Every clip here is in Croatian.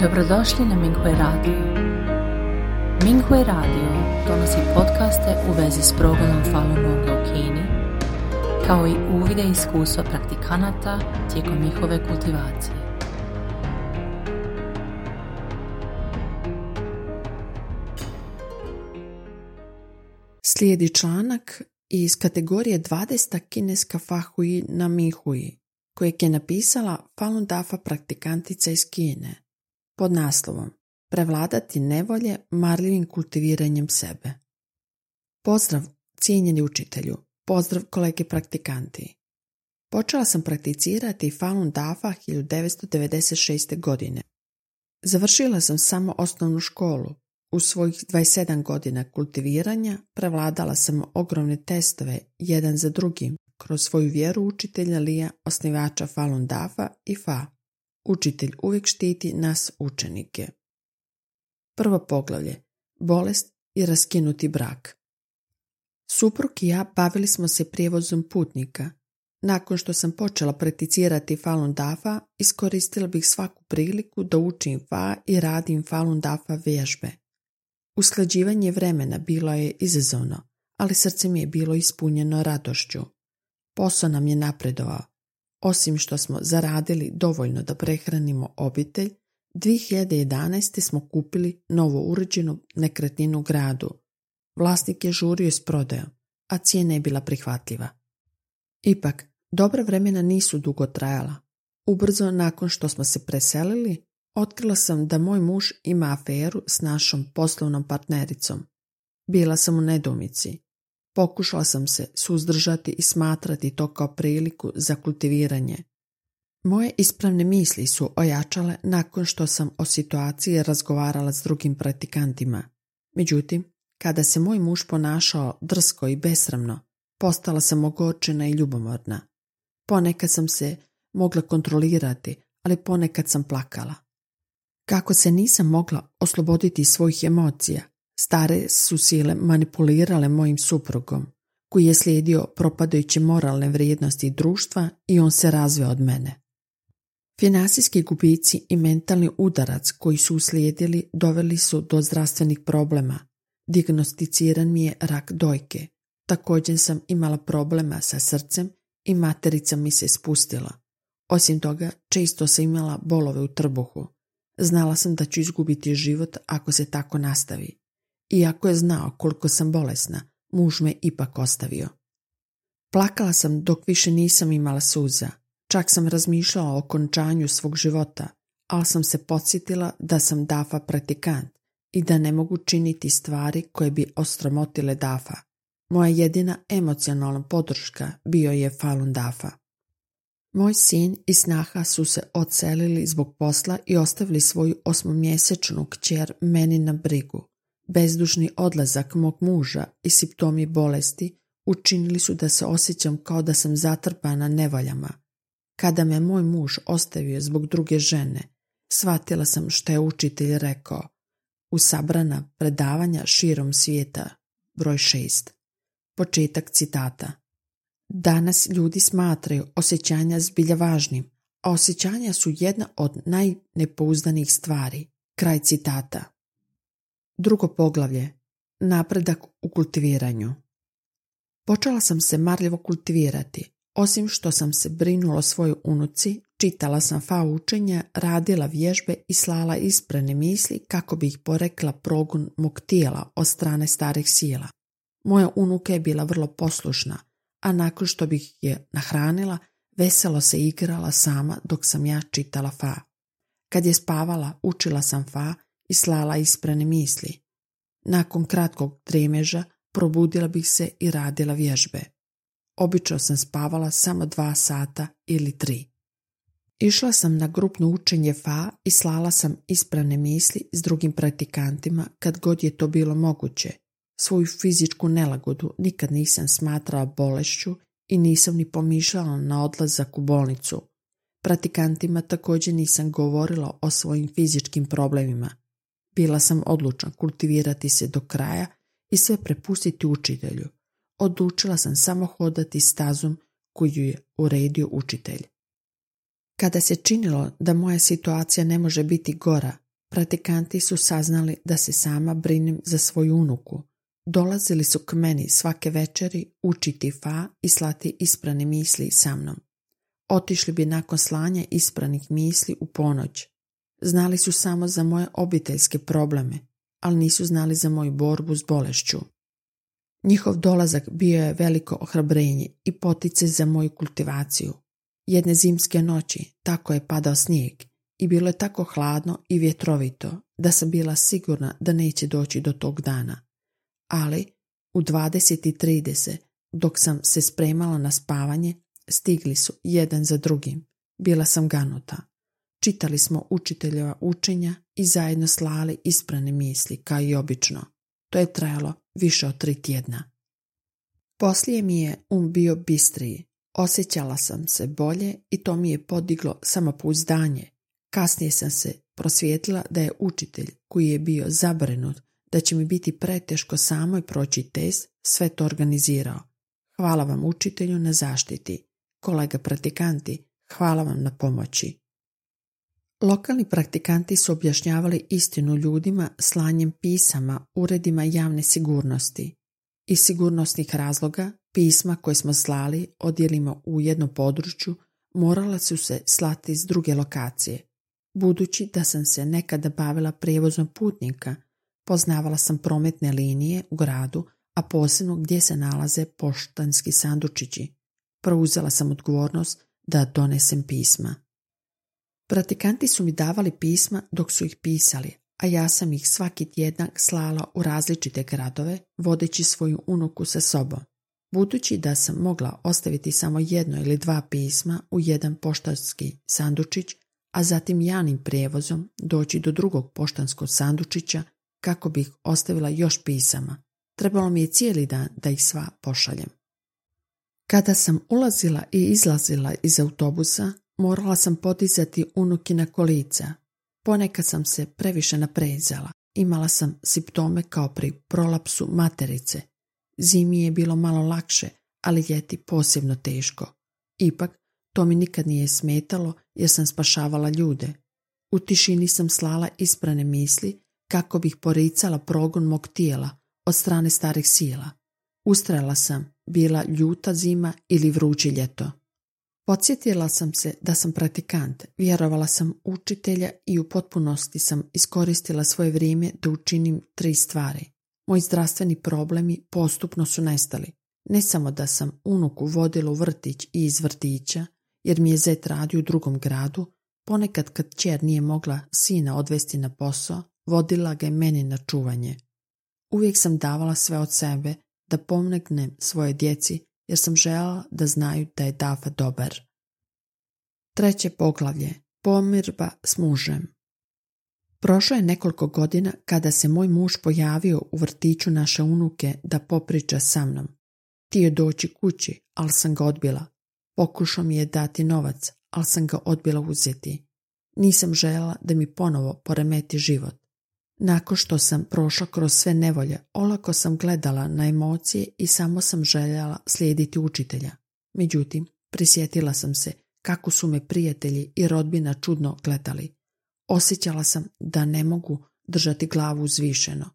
Dobrodošli na Minghui Radio. Minghui Radio donosi podcaste u vezi s progledom Falun Gonga u Kini, kao i uvide iskustva praktikanata tijekom njihove kultivacije. Slijedi članak iz kategorije 20. kineska Fahui na Mihui, kojeg je napisala Falun Dafa praktikantica iz Kine pod naslovom Prevladati nevolje marljivim kultiviranjem sebe. Pozdrav, cijenjeni učitelju. Pozdrav kolege praktikanti. Počela sam prakticirati Falun Dafa 1996. godine. Završila sam samo osnovnu školu. U svojih 27 godina kultiviranja prevladala sam ogromne testove jedan za drugim kroz svoju vjeru učitelja Lija, osnivača Falun Dafa i Fa. Učitelj uvijek štiti nas učenike. Prvo poglavlje. Bolest i raskinuti brak. Suprug i ja bavili smo se prijevozom putnika. Nakon što sam počela prakticirati Falun Dafa, iskoristila bih svaku priliku da učim Fa i radim Falun Dafa vježbe. Usklađivanje vremena bilo je izazovno, ali srce mi je bilo ispunjeno radošću. Posao nam je napredovao. Osim što smo zaradili dovoljno da prehranimo obitelj, 2011. smo kupili novo uređenu nekretninu gradu. Vlasnik je žurio s prodajom, a cijena je bila prihvatljiva. Ipak, dobra vremena nisu dugo trajala. Ubrzo nakon što smo se preselili, otkrila sam da moj muž ima aferu s našom poslovnom partnericom. Bila sam u nedomici. Pokušala sam se suzdržati i smatrati to kao priliku za kultiviranje. Moje ispravne misli su ojačale nakon što sam o situaciji razgovarala s drugim praktikantima. Međutim, kada se moj muž ponašao drsko i besramno, postala sam ogorčena i ljubomorna. Ponekad sam se mogla kontrolirati, ali ponekad sam plakala. Kako se nisam mogla osloboditi svojih emocija, Stare su sile manipulirale mojim suprugom, koji je slijedio propadajuće moralne vrijednosti društva i on se razveo od mene. Finansijski gubici i mentalni udarac koji su uslijedili doveli su do zdravstvenih problema. Diagnosticiran mi je rak dojke. Također sam imala problema sa srcem i materica mi se spustila. Osim toga, često sam imala bolove u trbuhu. Znala sam da ću izgubiti život ako se tako nastavi. Iako je znao koliko sam bolesna, muž me ipak ostavio. Plakala sam dok više nisam imala suza. Čak sam razmišljala o okončanju svog života, ali sam se podsjetila da sam Dafa praktikant i da ne mogu činiti stvari koje bi ostromotile Dafa. Moja jedina emocionalna podrška bio je Falun Dafa. Moj sin i snaha su se odselili zbog posla i ostavili svoju osmomjesečnu kćer meni na brigu. Bezdušni odlazak mog muža i simptomi bolesti učinili su da se osjećam kao da sam zatrpana nevoljama. Kada me moj muž ostavio zbog druge žene, shvatila sam što je učitelj rekao. U sabrana predavanja širom svijeta, broj šest. Početak citata. Danas ljudi smatraju osjećanja zbilja važnim, a osjećanja su jedna od najnepouzdanijih stvari. Kraj citata. Drugo poglavlje. Napredak u kultiviranju. Počela sam se marljivo kultivirati. Osim što sam se brinula o svojoj unuci, čitala sam fa učenja, radila vježbe i slala isprene misli kako bi ih porekla progon mog tijela od strane starih sila. Moja unuka je bila vrlo poslušna, a nakon što bih je nahranila, veselo se igrala sama dok sam ja čitala fa. Kad je spavala, učila sam fa i slala isprane misli. Nakon kratkog tremeža probudila bih se i radila vježbe. Obično sam spavala samo dva sata ili tri. Išla sam na grupno učenje fa i slala sam isprane misli s drugim praktikantima kad god je to bilo moguće. Svoju fizičku nelagodu nikad nisam smatrala bolešću i nisam ni pomišljala na odlazak u bolnicu. Praktikantima također nisam govorila o svojim fizičkim problemima. Bila sam odlučna kultivirati se do kraja i sve prepustiti učitelju. Odlučila sam samo hodati stazom koju je uredio učitelj. Kada se činilo da moja situacija ne može biti gora, Pratikanti su saznali da se sama brinem za svoju unuku. Dolazili su k meni svake večeri učiti fa i slati isprane misli sa mnom. Otišli bi nakon slanja ispranih misli u ponoć. Znali su samo za moje obiteljske probleme, ali nisu znali za moju borbu s bolešću. Njihov dolazak bio je veliko ohrabrenje i potice za moju kultivaciju. Jedne zimske noći tako je padao snijeg i bilo je tako hladno i vjetrovito da sam bila sigurna da neće doći do tog dana. Ali u 20.30 dok sam se spremala na spavanje stigli su jedan za drugim. Bila sam ganuta. Čitali smo učiteljeva učenja i zajedno slali isprane misli kao i obično. To je trajalo više od tri tjedna. Poslije mi je um bio bistriji. Osjećala sam se bolje i to mi je podiglo samopouzdanje. Kasnije sam se prosvijetlila da je učitelj koji je bio zabrinut da će mi biti preteško samoj proći test sve to organizirao. Hvala vam učitelju na zaštiti. Kolega praktikanti, hvala vam na pomoći. Lokalni praktikanti su objašnjavali istinu ljudima slanjem pisama uredima javne sigurnosti. Iz sigurnosnih razloga pisma koje smo slali odjelimo u jednom području morala su se slati s druge lokacije. Budući da sam se nekada bavila prijevozom putnika, poznavala sam prometne linije u gradu, a posebno gdje se nalaze poštanski sandučići. Preuzela sam odgovornost da donesem pisma. Pratikanti su mi davali pisma dok su ih pisali, a ja sam ih svaki tjedan slala u različite gradove, vodeći svoju unuku sa sobom. Budući da sam mogla ostaviti samo jedno ili dva pisma u jedan poštanski sandučić, a zatim janim prijevozom doći do drugog poštanskog sandučića kako bih ostavila još pisama. Trebalo mi je cijeli dan da ih sva pošaljem. Kada sam ulazila i izlazila iz autobusa, Morala sam podizati unukina kolica. Ponekad sam se previše naprezala. Imala sam simptome kao pri prolapsu materice. Zimi je bilo malo lakše, ali ljeti posebno teško. Ipak, to mi nikad nije smetalo jer sam spašavala ljude. U tišini sam slala isprane misli kako bih poricala progon mog tijela od strane starih sila. Ustrajala sam, bila ljuta zima ili vruće ljeto. Podsjetila sam se da sam praktikant, vjerovala sam učitelja i u potpunosti sam iskoristila svoje vrijeme da učinim tri stvari. Moji zdravstveni problemi postupno su nestali. Ne samo da sam unuku vodila u vrtić i iz vrtića, jer mi je zet radio u drugom gradu, ponekad kad čer nije mogla sina odvesti na posao, vodila ga je meni na čuvanje. Uvijek sam davala sve od sebe da pomognem svoje djeci jer sam žela da znaju da je Dafa dobar. Treće poglavlje. Pomirba s mužem. Prošlo je nekoliko godina kada se moj muž pojavio u vrtiću naše unuke da popriča sa mnom. Tio doći kući, ali sam ga odbila. Pokušao mi je dati novac, ali sam ga odbila uzeti. Nisam žela da mi ponovo poremeti život. Nakon što sam prošla kroz sve nevolje, olako sam gledala na emocije i samo sam željela slijediti učitelja. Međutim, prisjetila sam se kako su me prijatelji i rodbina čudno gledali. Osjećala sam da ne mogu držati glavu uzvišeno.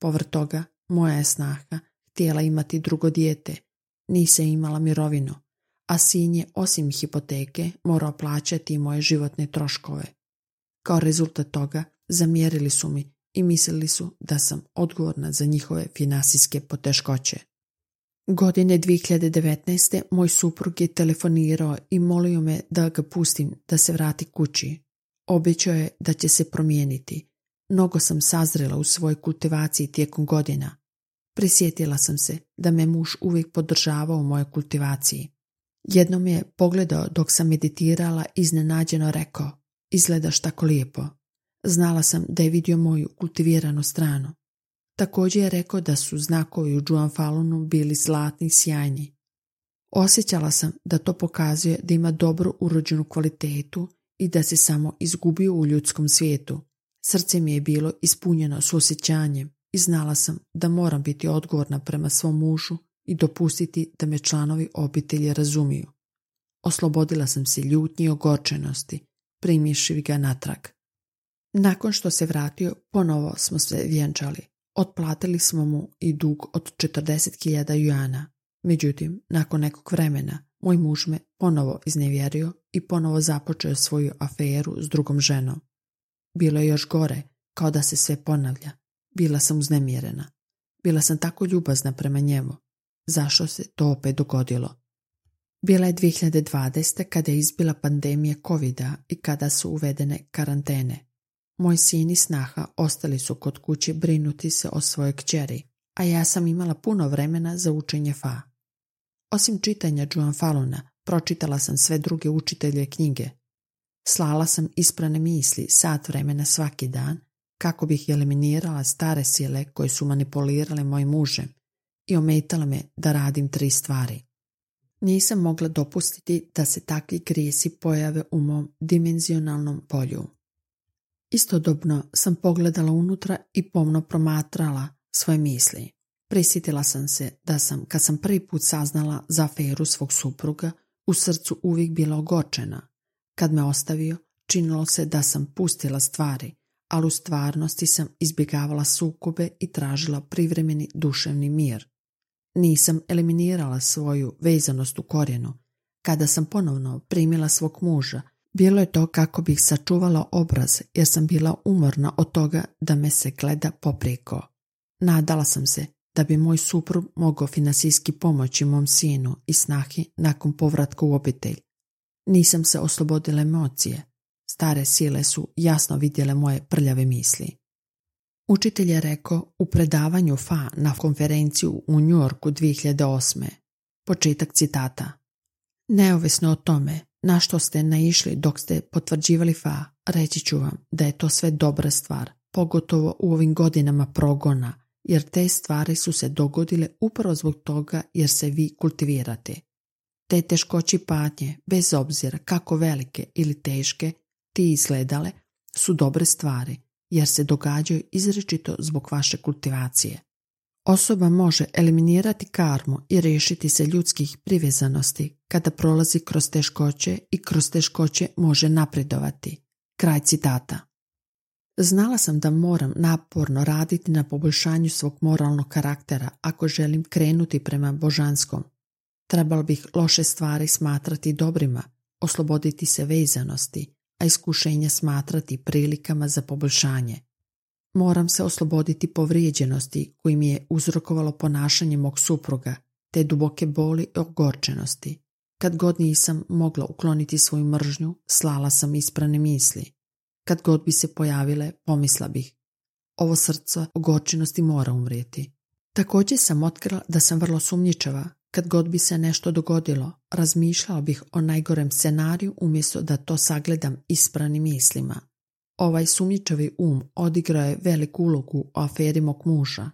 Povr toga, moja je snaha htjela imati drugo dijete. Nise imala mirovinu, a sin je osim hipoteke morao plaćati moje životne troškove. Kao rezultat toga zamjerili su mi i mislili su da sam odgovorna za njihove finansijske poteškoće. Godine 2019. moj suprug je telefonirao i molio me da ga pustim da se vrati kući. Obećao je da će se promijeniti. Mnogo sam sazrela u svojoj kultivaciji tijekom godina. Prisjetila sam se da me muž uvijek podržavao u mojoj kultivaciji. Jednom je pogledao dok sam meditirala iznenađeno rekao, izgledaš tako lijepo. Znala sam da je vidio moju kultiviranu stranu. Također je rekao da su znakovi u Falunu bili zlatni i sjajni. Osjećala sam da to pokazuje da ima dobro urođenu kvalitetu i da se samo izgubio u ljudskom svijetu. Srce mi je bilo ispunjeno s osjećanjem i znala sam da moram biti odgovorna prema svom mužu i dopustiti da me članovi obitelji razumiju. Oslobodila sam se ljutnji i ogorčenosti, primješši ga natrag. Nakon što se vratio, ponovo smo se vjenčali. Otplatili smo mu i dug od 40.000 juana. Međutim, nakon nekog vremena, moj muž me ponovo iznevjerio i ponovo započeo svoju aferu s drugom ženom. Bilo je još gore, kao da se sve ponavlja. Bila sam uznemirena. Bila sam tako ljubazna prema njemu. Zašto se to opet dogodilo? Bila je 2020. kada je izbila pandemija covida i kada su uvedene karantene. Moj sin i snaha ostali su kod kuće brinuti se o svojoj kćeri, a ja sam imala puno vremena za učenje fa. Osim čitanja Juan Faluna, pročitala sam sve druge učitelje knjige. Slala sam isprane misli sat vremena svaki dan kako bih eliminirala stare sile koje su manipulirale mojim mužem i ometale me da radim tri stvari. Nisam mogla dopustiti da se takvi grijesi pojave u mom dimenzionalnom polju. Istodobno sam pogledala unutra i pomno promatrala svoje misli. Prisjetila sam se da sam, kad sam prvi put saznala za aferu svog supruga, u srcu uvijek bila ogorčena. Kad me ostavio, činilo se da sam pustila stvari, ali u stvarnosti sam izbjegavala sukobe i tražila privremeni duševni mir. Nisam eliminirala svoju vezanost u korijenu. Kada sam ponovno primila svog muža, bilo je to kako bih sačuvala obraz jer sam bila umorna od toga da me se gleda poprijeko. Nadala sam se da bi moj suprug mogao finansijski pomoći mom sinu i snahi nakon povratka u obitelj. Nisam se oslobodila emocije. Stare sile su jasno vidjele moje prljave misli. Učitelj je rekao u predavanju FA na konferenciju u New Yorku 2008. Početak citata. Neovisno o tome na što ste naišli dok ste potvrđivali FA, reći ću vam da je to sve dobra stvar, pogotovo u ovim godinama progona, jer te stvari su se dogodile upravo zbog toga jer se vi kultivirate. Te teškoći patnje, bez obzira kako velike ili teške ti izgledale, su dobre stvari, jer se događaju izrečito zbog vaše kultivacije. Osoba može eliminirati karmu i riješiti se ljudskih privezanosti kada prolazi kroz teškoće i kroz teškoće može napredovati. Kraj citata. Znala sam da moram naporno raditi na poboljšanju svog moralnog karaktera ako želim krenuti prema božanskom. Trebalo bih loše stvari smatrati dobrima, osloboditi se vezanosti, a iskušenja smatrati prilikama za poboljšanje. Moram se osloboditi povrijeđenosti koji mi je uzrokovalo ponašanje mog supruga, te duboke boli i ogorčenosti. Kad god nisam mogla ukloniti svoju mržnju, slala sam isprane misli. Kad god bi se pojavile, pomisla bih. Ovo srce ogorčenosti mora umrijeti. Također sam otkrila da sam vrlo sumnjičava. Kad god bi se nešto dogodilo, razmišljala bih o najgorem scenariju umjesto da to sagledam ispranim mislima. Ovaj sumnjičavi um odigrao je veliku ulogu u aferi mog muža.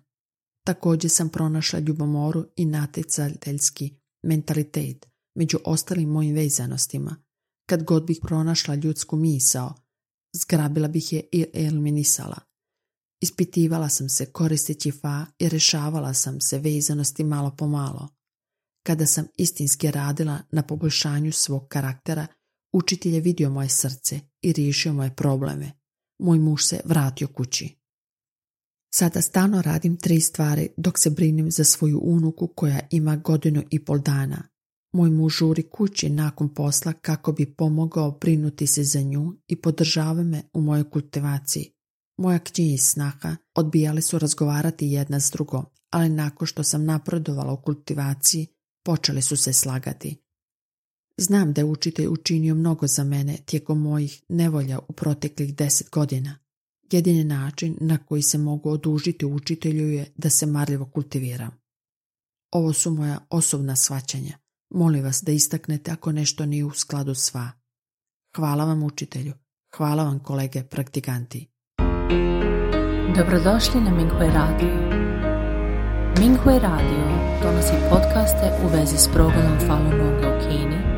Također sam pronašla ljubomoru i natjecateljski mentalitet među ostalim mojim vezanostima. Kad god bih pronašla ljudsku misao, zgrabila bih je i eliminisala. Ispitivala sam se koristeći fa i rešavala sam se vezanosti malo po malo. Kada sam istinski radila na poboljšanju svog karaktera, učitelj je vidio moje srce i riješio moje probleme. Moj muž se vratio kući. Sada stano radim tri stvari dok se brinim za svoju unuku koja ima godinu i pol dana. Moj muž žuri kući nakon posla kako bi pomogao brinuti se za nju i podržava me u mojoj kultivaciji. Moja knji i snaha odbijale su razgovarati jedna s drugom, ali nakon što sam napredovala u kultivaciji, počeli su se slagati. Znam da je učitelj učinio mnogo za mene tijekom mojih nevolja u proteklih deset godina. Jedini način na koji se mogu odužiti učitelju je da se marljivo kultiviram. Ovo su moja osobna svaćanja. Molim vas da istaknete ako nešto nije u skladu sva. Hvala vam učitelju. Hvala vam kolege praktikanti. Dobrodošli na Minghui Radio. Minghui Radio donosi podcaste u vezi s programom Falun Gonga u Kini,